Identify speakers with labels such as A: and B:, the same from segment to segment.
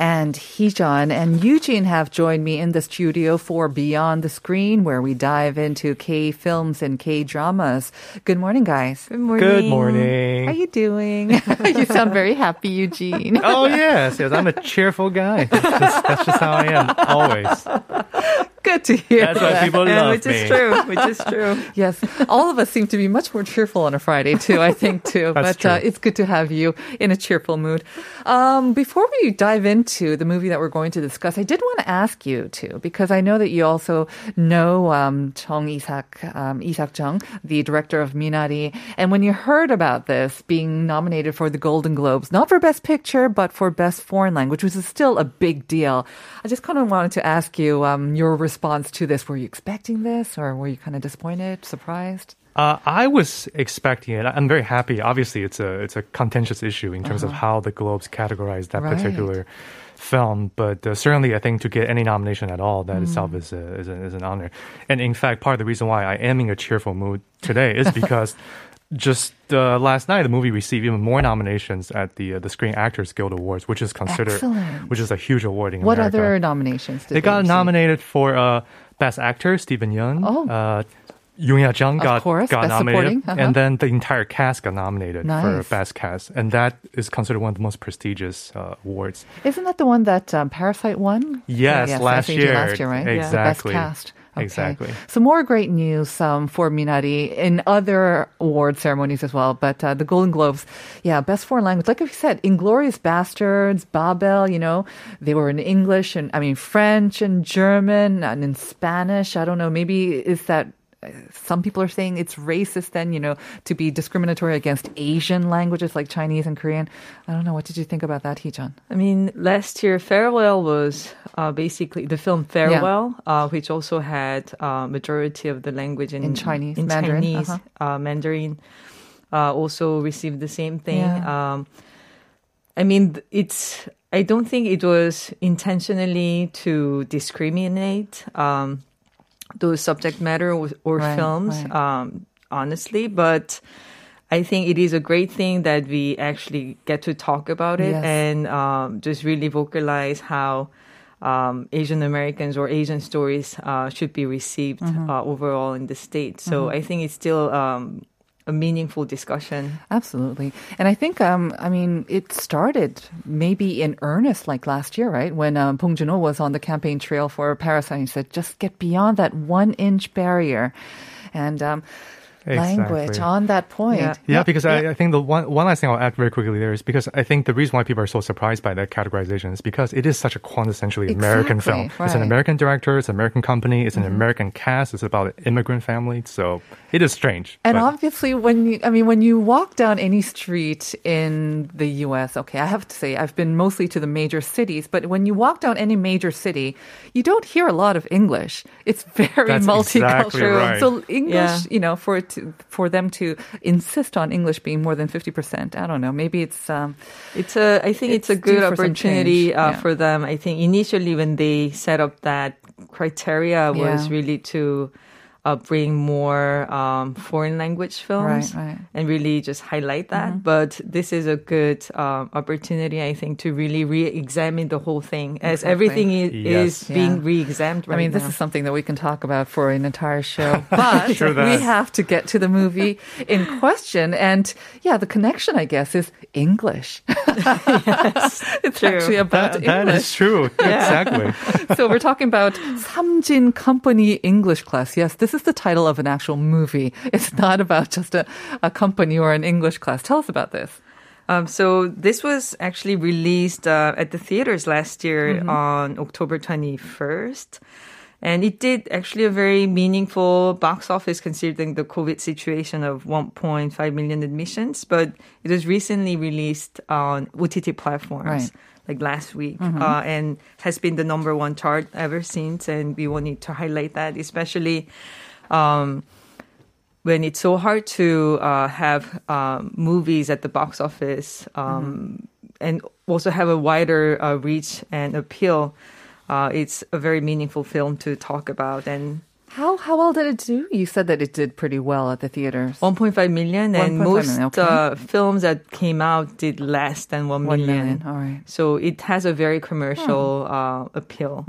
A: And Heejun and Eugene have joined me in the studio for Beyond the Screen, where we dive into K films and K dramas. Good morning, guys. Good morning.
B: Good morning.
A: How are you doing? you sound very happy, Eugene.
B: Oh yes, yes. I'm a cheerful guy. That's just, that's just how I am always.
A: Good to hear.
B: That's why
A: that.
B: people
C: Yeah,
B: love
C: which
B: me.
C: is true. Which is true.
A: Yes, all of us seem to be much more cheerful on a Friday too. I think too,
B: That's
A: but Uh, it's good to have you in a cheerful mood. Um, before we dive into the movie that we're going to discuss, I did want to ask you too, because I know that you also know um, Chung Isaac, um, Isaac Chung, the director of Minari, and when you heard about this being nominated for the Golden Globes, not for Best Picture but for Best Foreign Language, which is still a big deal, I just kind of wanted to ask you um, your response to this. Were you expecting this, or were you kind of disappointed, surprised?
B: Uh, I was expecting it. I'm very happy. Obviously, it's a it's a contentious issue in terms of how the Globes categorize that
A: Uh-huh. Right.
B: particular film. But uh, certainly, I think to get any nomination at all, that
A: Mm.
B: itself is a, is, a, is an honor. And in fact, part of the reason why I am in a cheerful mood today is because. Just uh, last night, the movie received even more nominations at the uh, the Screen Actors Guild Awards, which is considered,
A: Excellent.
B: which is a huge award in
A: What
B: America.
A: other nominations did
B: They got
A: receive?
B: nominated for uh, Best Actor, Steven Yeun.
A: Oh.
B: Uh, Youn Yuh-jung
A: Of
B: got,
A: course,
B: got nominated,
A: uh-huh.
B: and then the entire cast got nominated for Best Cast, and that is considered one of the most prestigious uh, awards.
A: Isn't that the one that um, Parasite won?
B: Yes,
A: I
B: last year.
A: Last year, right?
B: Exactly.
A: The best cast. Okay.
B: Exactly.
A: So more great news um, for Minari in other award ceremonies as well. But uh, the Golden Globes, yeah, best foreign language. Like we said, Inglourious Basterds, Babel. You know, they were in English and I mean French and German and in Spanish. I don't know. Maybe is that some people are saying it's racist then, you know, to be discriminatory against Asian languages like Chinese and Korean. I don't know. What did you think about that, Heejun?
C: I mean, last year, Farewell was uh, basically the film Farewell, uh, which also had uh, majority of the language in,
A: In Chinese,
C: in
A: Mandarin,
C: Chinese,
A: uh-huh.
C: uh, Mandarin. Uh, also received the same thing.
A: Yeah.
C: Um, I mean, it's. I don't think it was intentionally to discriminate um, those subject matter or, or
A: Right,
C: films.
A: right.
C: Um, honestly, but I think it is a great thing that we actually get to talk about it
A: Yes.
C: and um, just really vocalize how um, Asian Americans or Asian stories uh, should be received
A: Mm-hmm.
C: uh, overall in the state. So I think it's still um, a meaningful discussion.
A: Absolutely. And I think, um, I mean, it started maybe in earnest like last year, right? When um, Bong was on the campaign trail for Parasite, he said, just get beyond that one inch barrier. And um, language
B: Exactly.
A: on that point.
C: Yeah.
B: Yeah, because I, I think the one one last thing I'll add very quickly there is because I think the reason why people are so surprised by that categorization is because it is such a quintessentially American
A: Exactly,
B: film. It's an. American director, it's an American company, it's an mm-hmm. American cast, it's about an immigrant family, so it is strange.
A: And
B: but-
A: obviously, when you, I mean, when you walk down any street in the U.S., okay, I have to say, I've been mostly to the major cities, but when you walk down any major city, you don't hear a lot of English. It's very
B: That's
A: multicultural.
B: exactly right.
A: So English,
C: Yeah.
A: you know, for it to, for them to insist on English being more than fifty percent, I don't know. Maybe it's um,
C: It's a, I think it's,
A: It's
C: a good
A: due for
C: opportunity uh,
A: yeah.
C: for them. I think initially when they set up that criteria was
A: Yeah.
C: really to uh, bring more um, foreign language films
A: Right, right.
C: and really just highlight that.
A: Mm-hmm.
C: But this is a good um, opportunity, I think, to really re-examine the whole thing as
A: Exactly.
C: everything is,
B: Yes.
C: is being re-examined right
A: I mean, this is something that we can talk about for an entire show, but
B: True
A: we have to get to the movie in question. And yeah, the connection, I guess, is English. it's
C: true.
A: actually about
B: that, that
A: English.
B: is true. Exactly.
A: so we're talking about Samjin Company English Class. Yes, this is the title of an actual movie. It's not about just a, a company or an English class. Tell us about this.
C: Um, so this was actually released uh, at the theaters last year on October 21st. And it did actually a very meaningful box office considering the COVID situation of 1.5 million admissions, but it was recently released on OTT platforms.
A: Right.
C: Like last week, uh, and has been the number one chart ever since. And we wanted to highlight that, especially um, when it's so hard to uh, have um, movies at the box office um, and also have a wider uh, reach and appeal. Uh, it's a very meaningful film to talk about and
A: How how well did it do? You said that it did pretty well at the theaters.
C: 1.5 million and
A: 1.5
C: most
A: million, okay.
C: uh, films that came out did less than 1
A: One
C: million.
A: million, all right.
C: So it has a very commercial uh, appeal.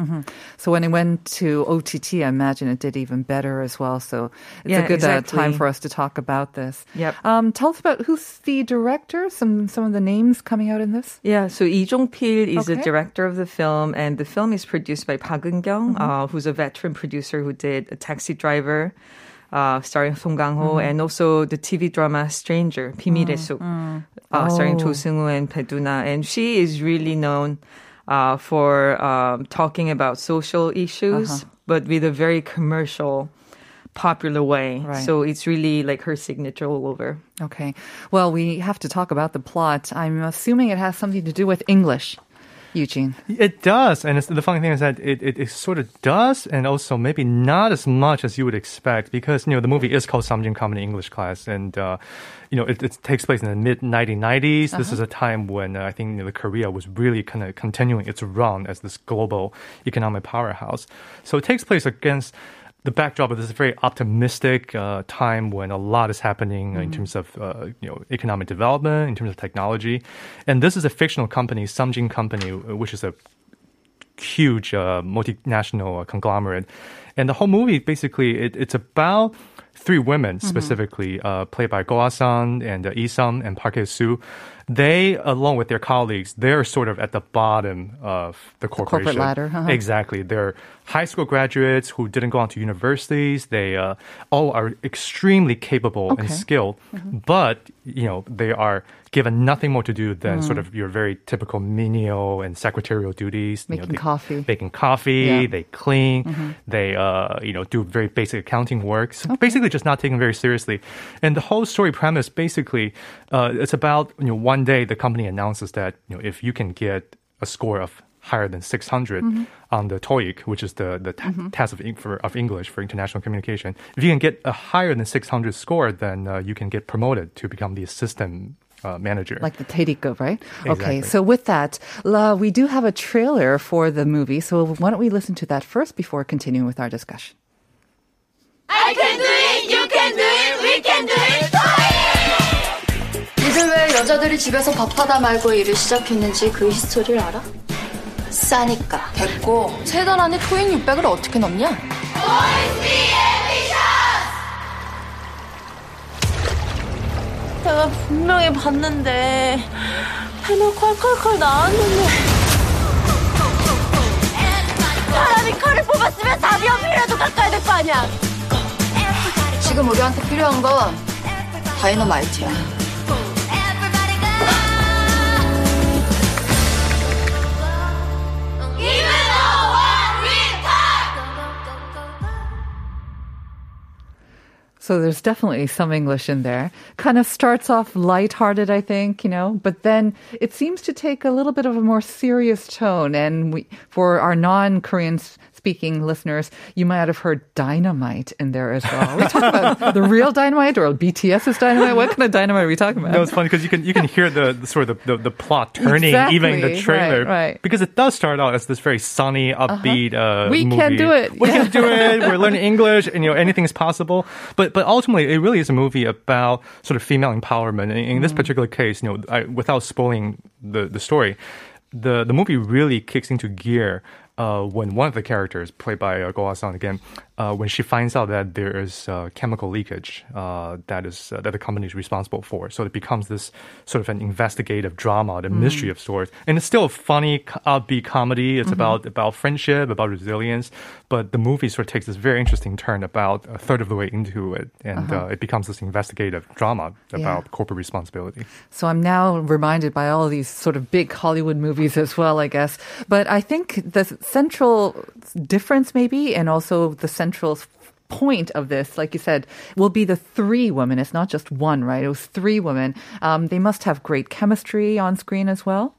A: So when it went to OTT, I imagine it did even better as well. So it's
C: Yeah,
A: a good uh, time for us to talk about this.
C: Yep.
A: Um, tell us about who's the director. Some some of the names coming out in this.
C: Yeah, so Lee Jong-pil is
A: Okay.
C: the director of the film, and the film is produced by Park Eun-kyung, uh, who's a veteran producer who did a Taxi Driver, uh, starring Song Kang-ho, mm. Mm-hmm. and also the TV drama Stranger, 비밀의 숲, mm. uh, mm-hmm. oh. starring
A: oh.
C: 조승우 and Bae Doona. And she is really known uh, for um, talking about social issues, uh-huh. but with a very commercial popular way.
A: Right.
C: So it's really like her signature all over.
A: Okay. Well, we have to talk about the plot. I'm assuming it has something to do with English. Eugene.
B: It does, and it's, the funny thing is that it, it, it sort of does, and also maybe not as much as you would expect, because you know the movie is called Samjin Company English Class, and uh, you know it, it takes place in the mid 1990s. This is a time when uh, I think you know, the Korea was really kind of continuing its run as this global economic powerhouse. So it takes place against the backdrop of this is a very optimistic uh, time when a lot is happening uh, in terms of uh, you know economic development, in terms of technology, and this is a fictional company, Samjin Company, uh, which is a huge uh, multinational uh, conglomerate, and the whole movie basically it, it's about three women specifically, uh, played by Go Ah-sung and uh, Lee-sung and Park Hye-su. They, along with their colleagues, they're sort of at the bottom of the
A: corporate ladder, uh-huh.
B: Exactly. They're high school graduates who didn't go on to universities. They uh, all are extremely capable
A: Okay.
B: and skilled,
A: Mm-hmm.
B: but you know they are given nothing more to do than
A: Mm.
B: sort of your very typical menial and secretarial duties. You know,
A: Making
B: they-
A: coffee.
B: making coffee.
A: Yeah.
B: They clean.
A: Mm-hmm.
B: They uh, you know do very basic accounting work. So Basically, just not taken very seriously. And the whole story premise, basically, uh, it's about you know one day the company announces that you know if you can get a score of higher than 600
A: Mm-hmm.
B: on the TOEIC, which is the the ta- test of, for, of English for international communication. If you can get a higher than 600 score, then uh, you can get promoted to become the assistant uh, manager.
A: Like the Teidiko, right? Okay, so with that, La, we do have a trailer for the movie. So why don't we listen to that first before continuing with our discussion?
D: 니들 왜 여자들이 집에서 밥하다 말고 일을 시작했는지 그 히스토리를 알아? 싸니까. 됐고. 세 달 안에 토익 600을 어떻게 넘냐?
E: 내가 분명히 봤는데 해놓고 콸콸콸 나왔는데 사람이 칼을 뽑았으면 답이 연필이라도 깎아야 될 거 아니야
D: 지금 우리한테 필요한 건 다이너마이트야.
A: So there's definitely some English in there. Kind of starts off lighthearted, I think, you know, but then it seems to take a little bit of a more serious tone. And we, for our non-Korean speaking listeners, you might have heard dynamite in there as well. Are we talking about the real dynamite or BTS's dynamite? What kind of dynamite are we talking about?
B: No, it's funny because you can you can hear the, the sort of the, the, the plot turning even in the trailer,
A: right, right.
B: Because it does start out as this very sunny, upbeat. uh
A: We
B: movie.
A: can do it.
B: We
A: Yeah.
B: can do it. We're learning English, and you know anything is possible. But but ultimately, it really is a movie about sort of female empowerment. In, in
A: Mm.
B: this particular case, you know, I, without spoiling the the story, the the movie really kicks into gear. Uh, when one of the characters, played by uh, Go Ah-sung again, uh, when she finds out that there is uh, chemical leakage uh, that is uh, that the company is responsible for. So it becomes this sort of an investigative drama, the mystery of sorts, and it's still a funny, upbeat comedy. It's about about friendship, about resilience, but the movie sort of takes this very interesting turn about a third of the way into it, and uh it becomes this investigative drama about corporate responsibility.
A: So I'm now reminded by all these sort of big Hollywood movies as well, I guess. But I think the central difference, maybe, and also the central point of this, like you said, will be the three women. It's not just one, right? It was three women. Um, they must have great chemistry on screen as well.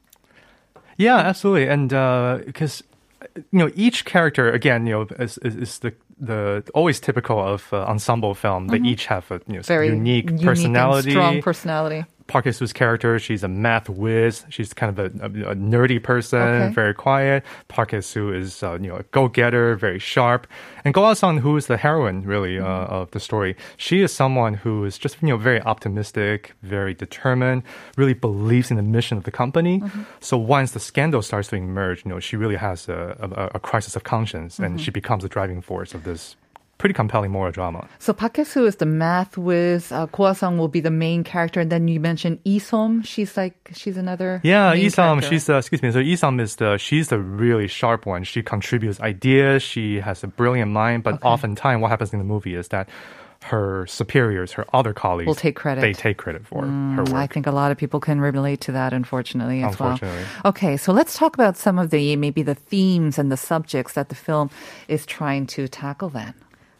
B: Yeah, absolutely, and because you know each character again, you know, is, is, is the the always typical of uh, ensemble film. They each have a you know
A: Very
B: unique,
A: unique
B: personality.
A: strong personality.
B: Park character, she's a math whiz. She's kind of a, a, a nerdy person,
A: Okay.
B: very quiet. Park is, uh, you know, a go-getter, very sharp. And Go Ah-sung, who is the heroine, really, uh, of the story, she is someone who is just, you know, very optimistic, very determined, really believes in the mission of the company. So once the scandal starts to emerge, you know, she really has a, a, a crisis of conscience, and she becomes the driving force of this pretty compelling moral drama.
A: So Park Hye-su is the math whiz. Uh, Ko Sung will be the main character, and then you mentioned Esom. She's like she's another.
B: Yeah, Esom.
A: Character.
B: she's uh, excuse me. So Esom is the she's the really sharp one. She contributes ideas. She has a brilliant mind. But oftentimes, what happens in the movie is that her superiors, her other colleagues,
A: Will take credit.
B: They take credit for her work.
A: I think a lot of people can relate to that, unfortunately, as
B: Unfortunately.
A: well. Okay, so let's talk about some of the maybe the themes and the subjects that the film is trying to tackle. Then.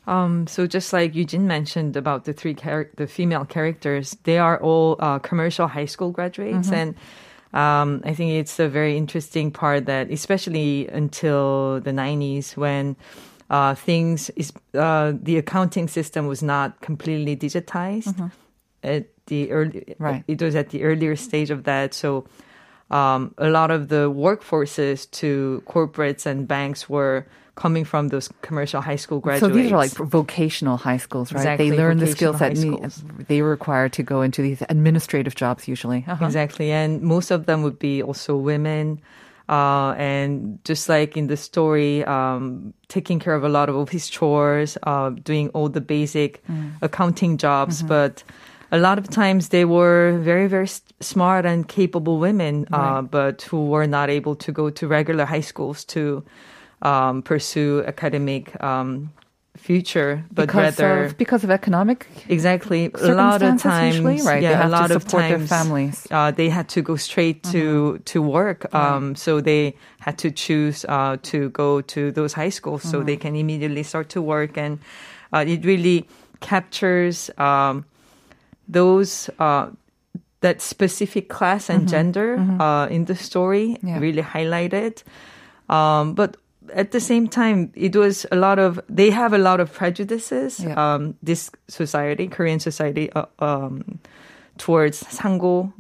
C: Um, so just like Eugene mentioned about the three char- the female characters, they are all uh, commercial high school graduates, and um, I think it's a very interesting part that, especially until the '90s, when uh, things is uh, the accounting system was not completely digitized at the early.
A: Right.
C: It was at the earlier stage of that, so. Um, a lot of the workforces to corporates and banks were coming from those commercial high school graduates.
A: So these are like vocational high schools, right?
C: Exactly,
A: They learn the skills that
C: vocational
A: need,
C: high schools.
A: they require to go into these administrative jobs usually. Uh-huh.
C: Exactly. And most of them would be also women. Uh, and just like in the story, um, taking care of a lot of office chores, uh, doing all the basic accounting jobs. But a lot of times they were very, very s- smart and capable women, uh, but who were not able to go to regular high schools to um, pursue academic um, future, but
A: because
C: rather
A: of because of economic
C: Exactly. A lot of times,
A: usually, right?
C: Yeah,
A: they have
C: a lot of times,
A: families.
C: Uh, they had to go straight to to work. Um, So they had to choose uh, to go to those high schools so they can immediately start to work, and uh, it really captures um, those. Uh, that specific class and gender uh, in the story
A: Yeah.
C: really highlighted. Um, but at the same time, it was a lot of, they have a lot of prejudices,
A: Yeah.
C: um, this society, Korean society, uh, um, towards Sango.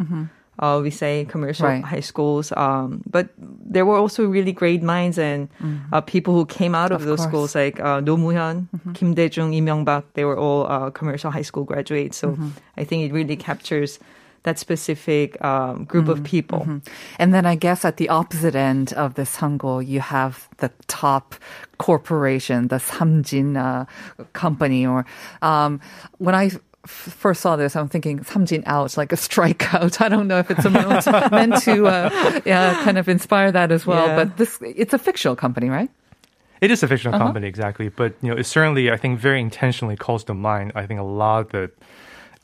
C: Uh, we say commercial
A: Right.
C: high schools, um, but there were also really great minds and uh, people who came out of,
A: Of
C: those
A: course.
C: schools, like uh, Roh Moo-hyun, Kim Dae-jung, Lee Myung-bak. They were all uh, commercial high school graduates. So I think it really captures that specific um, group of people.
A: And then I guess at the opposite end of this Sango, you have the top corporation, the Samjin uh, company. Or um, when I f- first saw this, I'm thinking Samjin out, like a strikeout. I don't know if it's meant, meant to uh, yeah, kind of inspire that as well.
C: Yeah.
A: But this, it's a fictional company, right?
B: It is a fictional
A: Uh-huh.
B: company, exactly. But you know, it certainly, I think, very intentionally calls to mind. I think a lot of the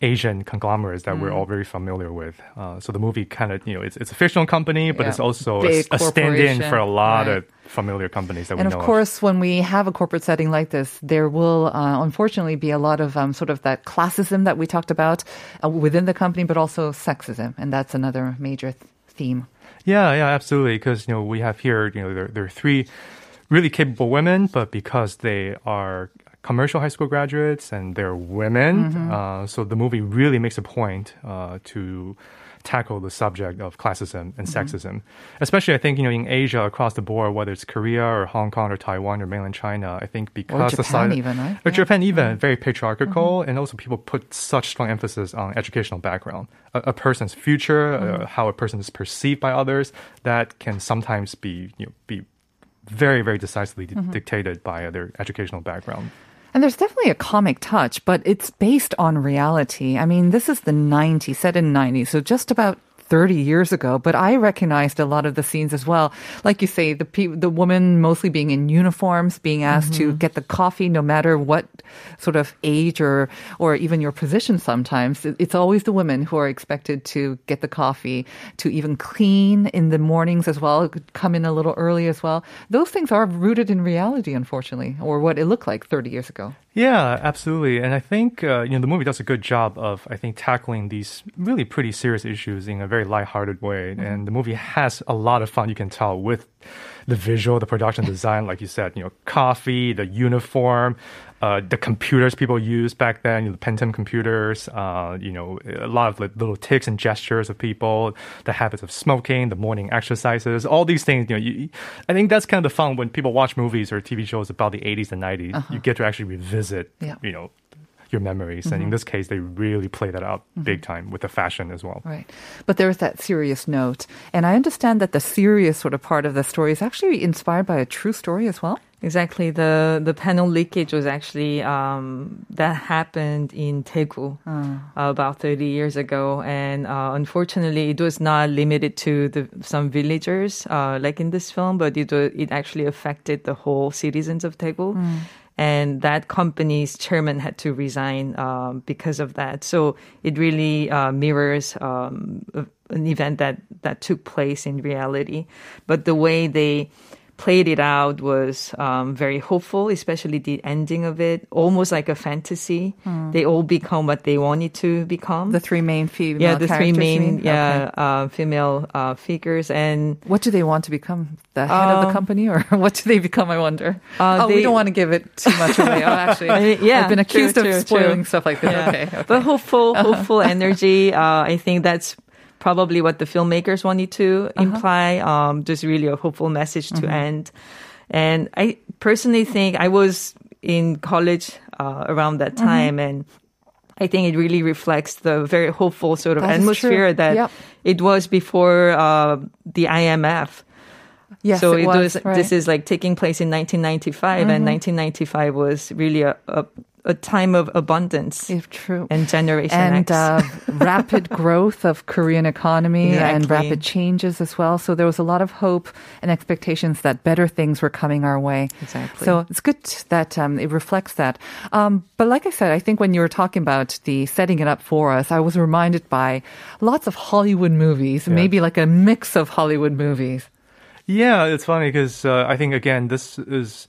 B: Asian conglomerates that
A: Mm.
B: we're all very familiar with. Uh, so the movie kind of, you know, it's, it's a fictional company, but
A: Yeah.
B: it's also a,
A: Big
B: a stand-in for a lot
A: right.
B: of familiar companies that
A: And
B: we know.
A: And of course, when we have a corporate setting like this, there will uh, unfortunately be a lot of um, sort of that classism that we talked about uh, within the company, but also sexism, and that's another major th- theme.
B: Yeah, yeah, absolutely. Because you know we have here, you know, there, there are three really capable women, but because they are commercial high school graduates and they're women,
A: Mm-hmm.
B: uh, so the movie really makes a point uh, to tackle the subject of classism and
A: Mm-hmm.
B: sexism. Especially, I think you know in Asia across the board, whether it's Korea or Hong Kong or Taiwan or mainland China, I think because
A: Japan even, right?
B: or
A: Yeah.
B: Japan even very patriarchal, and also people put such strong emphasis on educational background, a, a person's future, uh, how a person is perceived by others. That can sometimes be you know be very very decisively di- dictated by their educational background.
A: And there's definitely a comic touch, but it's based on reality. I mean, this is the 90s, set in 90s, so just about 30 years ago, but I recognized a lot of the scenes as well. Like you say, the pe- the woman mostly being in uniforms, being asked to get the coffee no matter what sort of age or or even your position sometimes. It's always the women who are expected to get the coffee, to even clean in the mornings as well, come in a little early as well. Those things are rooted in reality unfortunately, or what it looked like 30 years ago.
B: Yeah, absolutely. And I think uh, you know the movie does a good job of I think tackling these really pretty serious issues in a very lighthearted way. And the movie has a lot of fun. You can tell with the visual, the production design, like you said, you know, coffee, the uniform. Uh, the computers people used back then, you know, the Pentium computers, uh, you know, a lot of like, little ticks and gestures of people, the habits of smoking, the morning exercises, all these things. You know, you, I think that's kind of the fun when people watch movies or TV shows about the 80s and 90s. You get to actually revisit,
A: Yeah.
B: you know, your memories. And in this case, they really play that out big time with the fashion as well.
A: Right. But there is that serious note. And I understand that the serious sort of part of the story is actually inspired by a true story as well.
C: Exactly. The the phenol leakage was actually um, that happened in Daegu uh, about 30 years ago, and uh, unfortunately, it was not limited to the some villagers uh, like in this film, but it it actually affected the whole citizens of Daegu. And that company's chairman had to resign um, because of that. So it really uh, mirrors um, an event that that took place in reality. But the way they played it out was um, very hopeful, especially the ending of it, almost like a fantasy. They all become what they wanted to become.
A: The three main female
C: yeah, the three main yeah
A: Okay.
C: uh, female uh, figures, and
A: What do they want to become? The head of the
C: Um,
A: company, or what do they become? I wonder.
C: Uh,
A: oh, we don't want to give it too much away. Oh, actually,
C: yeah,
A: I've been
C: true,
A: accused of
C: true,
A: spoiling
C: true.
A: stuff like this.
C: Yeah.
A: Okay, okay.
C: But hopeful, hopeful energy. Uh, I think that's probably what the filmmakers wanted to
A: Uh-huh.
C: imply. Um, just really a hopeful message to
A: Mm-hmm.
C: end. And I personally think I was in college uh, around that
A: Mm-hmm.
C: time, and I think it really reflects the very hopeful sort of
A: That
C: atmosphere that
A: Yep.
C: it was before uh, the IMF.
A: yes,
C: so
A: it was. right. Mm-hmm.
C: this is like taking place in 1995, and 1995 was really a, a, a time of abundance
A: If true.
C: and Generation
A: and
C: X.
A: uh, rapid growth of Korean economy and rapid changes as well. So there was a lot of hope and expectations that better things were coming our way.
C: Exactly.
A: So it's good that um, it reflects that. Um, but like I said, I think when you were talking about the setting it up for us, I was reminded by lots of Hollywood movies, maybe like a mix of Hollywood movies.
B: Yeah, it's funny because uh, I think again this is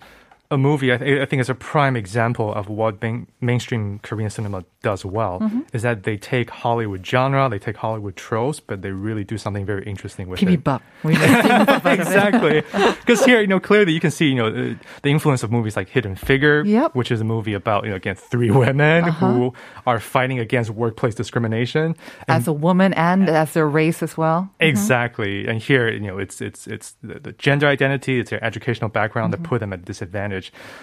B: a movie. I, th- I think is a prime example of what main- mainstream Korean cinema does well. Is that they take Hollywood genre, they take Hollywood tropes, but they really do something very interesting with it.
A: Bibimbap. We make bibimbap out of it.
B: exactly. Because here, you know, clearly you can see, you know, uh, the influence of movies like Hidden Figure,
A: Yep. Uh-huh.
B: which is a movie about, you know, again, three women who are fighting against workplace discrimination.
A: As a woman and as their race as well.
B: Exactly. And here, you know, it's it's it's the, the gender identity, it's their educational background
A: Mm-hmm.
B: that put them at a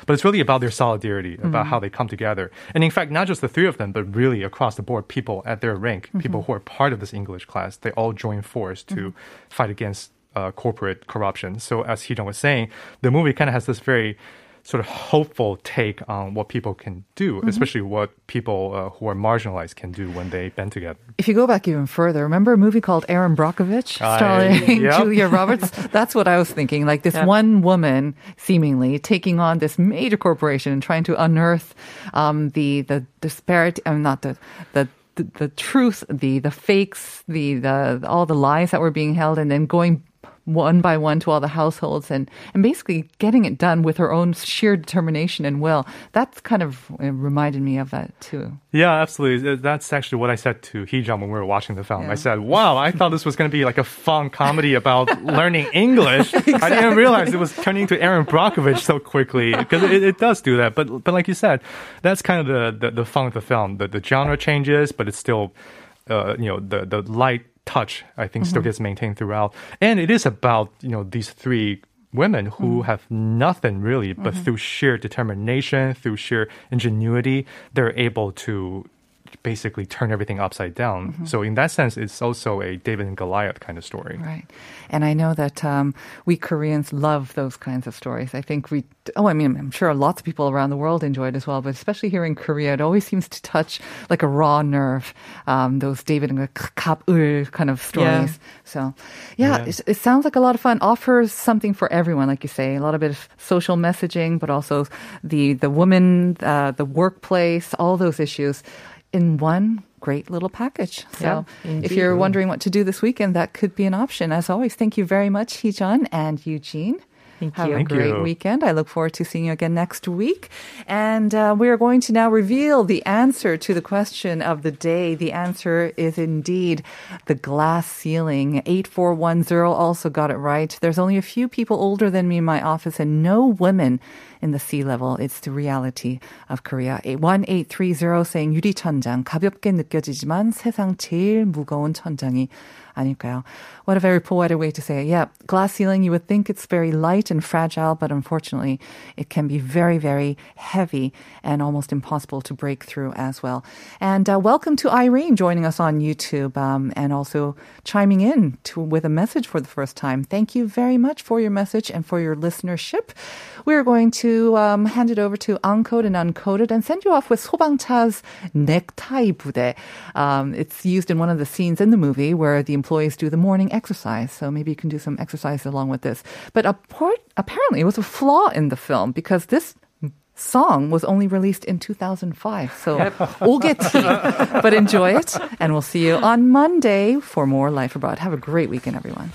B: But it's really about their solidarity, about
A: Mm-hmm.
B: how they come together. And in fact, not just the three of them, but really across the board, people at their rank,
A: Mm-hmm.
B: people who are part of this English class, they all join force to fight against uh, corporate corruption. So as Hee was saying, the movie kind of has this very sort of hopeful take on what people can do,
A: Mm-hmm.
B: especially what people uh, who are marginalized can do when they band together.
A: If you go back even further, remember a movie called Erin Brockovich
B: I-
A: starring
B: yep.
A: Julia Roberts? That's what I was thinking. Like this one woman, seemingly taking on this major corporation and trying to unearth um, the the disparity. I'm not the the. The, the truth, the the fakes, the the all the lies that were being held, and then going one by one to all the households and and basically getting it done with her own sheer determination and will. That's kind of reminded me of that too.
B: Yeah, absolutely. That's actually what I said to Heejun when we were watching the film. I said, "Wow, I thought this was going to be like a fun comedy about learning English. I didn't realize it was turning into Erin Brockovich so quickly because it, it does do that. But but like you said, that's kind of the the, the fun of the film. The the genre changes, but it's still, uh, you know, the the light touch I think still mm-hmm. gets maintained throughout. And it is about you know these three women who mm-hmm. have nothing really, but mm-hmm. through sheer determination, through sheer ingenuity, they're able to basically turn everything upside down. So in that sense, it's also a David and Goliath kind of story.
A: Right. And I know that um, we Koreans love those kinds of stories. I think we, oh, I mean, I'm sure lots of people around the world enjoy it as well, but especially here in Korea, it always seems to touch like a raw nerve, um, those David and Kapul kind of stories. So, yeah,
B: Yeah.
A: It, it sounds like a lot of fun. Offers something for everyone, like you say, a lot of bit of social messaging, but also the, the woman, uh, the workplace, all those issues in one great little package. So
C: Yeah,
A: if you're wondering what to do this weekend, that could be an option. As always, thank you very much, Heejun and Eugene.
C: Thank
A: Have a
B: Thank
A: great
B: you.
A: weekend. I look forward to seeing you again next week. And uh, we are going to now reveal the answer to the question of the day. The answer is indeed the glass ceiling. 8410 also got it right. There's only a few people older than me in my office and no women in the C-level. It's the reality of Korea. 1830 saying 유리천장 가볍게 느껴지지만 세상 제일 무거운 천장이 아닐까요? What a very poetic way to say it. Yeah, glass ceiling, you would think it's very light and fragile, but unfortunately, it can be very, very heavy and almost impossible to break through as well. And uh, welcome to Irene joining us on YouTube um, and also chiming in to, with a message for the first time. Thank you very much for your message and for your listenership. We're going to um, hand it over to Uncoded and Uncoded and send you off with 소방차's necktie 부대. Um, it's used in one of the scenes in the movie where the employees do the morning exercise. So maybe you can do some exercise along with this. But apparently, it was a flaw in the film because this song was only released in 2005. So we'll get tea, but enjoy it. And we'll see you on Monday for more Life Abroad. Have a great weekend, everyone.